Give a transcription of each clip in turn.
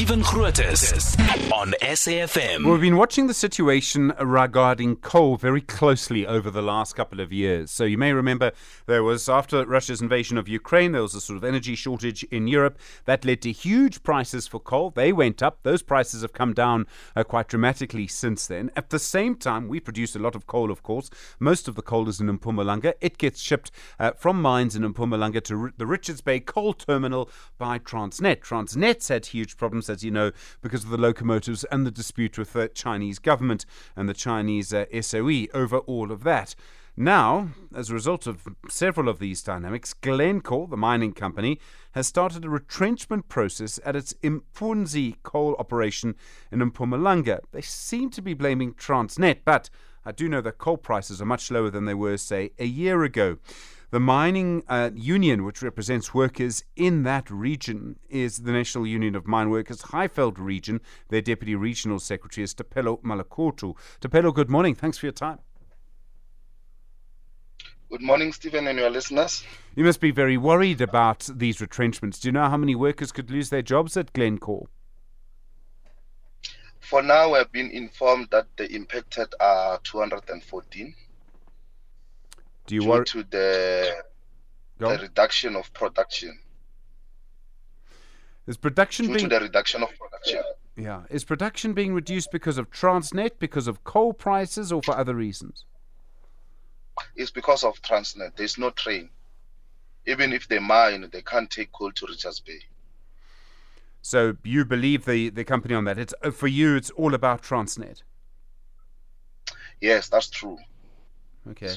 Stephen Grootes on SAFM. We've been watching the situation regarding coal very closely over the last couple of years. So you may remember there was, after Russia's invasion of Ukraine, there was a sort of energy shortage in Europe. That led to huge prices for coal. They went up. Those prices have come down uh, quite dramatically since then. At the same time, we produce a lot of coal, of course. Most of the coal is in Mpumalanga. It gets shipped uh, from mines in Mpumalanga to R- the Richards Bay Coal Terminal by Transnet. Transnet's had huge problems, as you know, because of the locomotives and the dispute with the Chinese government and the Chinese uh, SOE over all of that. Now, as a result of several of these dynamics, Glencore, the mining company, has started a retrenchment process at its Impunzi coal operation in Mpumalanga. They seem to be blaming Transnet, but I do know that coal prices are much lower than they were, say, a year ago. The mining uh, union, which represents workers in that region, is the National Union of Mine Workers Highveld region. Their deputy regional secretary is Thapelo Malekutu. Thapelo, good morning. Thanks for your time. Good morning, Stephen, and your listeners. You must be very worried about these retrenchments. Do you know how many workers could lose their jobs at Glencore? For now, I've been informed that the impacted are 214 Do you due worry? to the, the reduction of production. Is production Due being to the reduction of production. yeah is production being reduced because of Transnet, because of coal prices, or for other reasons? It's because of Transnet. There's no train. Even if they mine, they can't take coal to Richards Bay. So you believe the, the company on that? It's uh, for you. It's all about Transnet. Yes, that's true. Okay.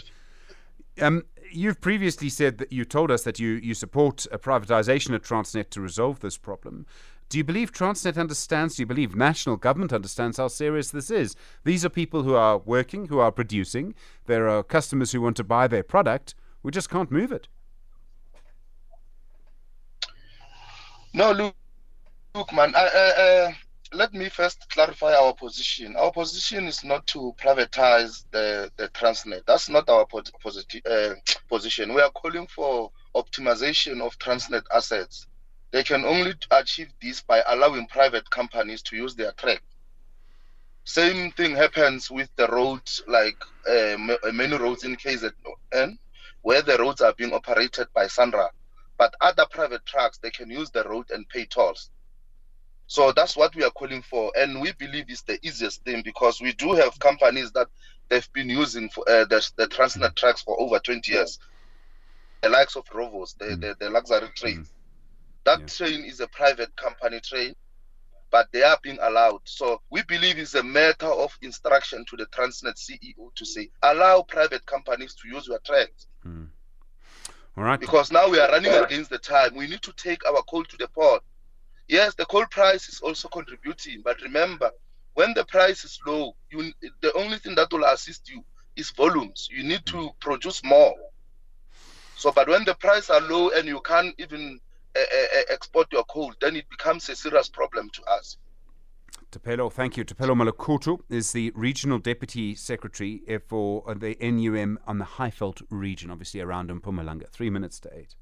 Um, you've previously said that you told us that you, you support a privatization at Transnet to resolve this problem. Do you believe Transnet understands? Do you believe national government understands how serious this is? These are people who are working, who are producing. There are customers who want to buy their product. We just can't move it. No, look, look, man. I, uh, uh, let me first clarify our position. Our position is not to privatize the, the Transnet. That's not our po- uh, position. We are calling for optimization of Transnet assets. They can only achieve this by allowing private companies to use their track. Same thing happens with the roads, like uh, uh, many roads in KZN, where the roads are being operated by SANRAL. But other private trucks, they can use the road and pay tolls. So that's what we are calling for, and we believe it's the easiest thing because we do have companies that they've been using for uh, the, the Transnet mm. tracks for over 20 years. The likes of Rovos, the, mm. the, the luxury mm. train. That Yeah. train is a private company train, but they are being allowed. So we believe it's a matter of instruction to the Transnet CEO to say, allow private companies to use your tracks All right. because now we are running against the time. We need to take our coal to the port. Yes, the coal price is also contributing, but remember, when the price is low, you the only thing that will assist you is volumes. You need to produce more. So, but when the price are low and you can't even uh, uh, export your coal, then it becomes a serious problem to us. Thapelo, thank you. Thapelo Malekutu is the Regional Deputy Secretary for the NUM on the Highveld region, obviously around Mpumalanga. Three minutes to eight.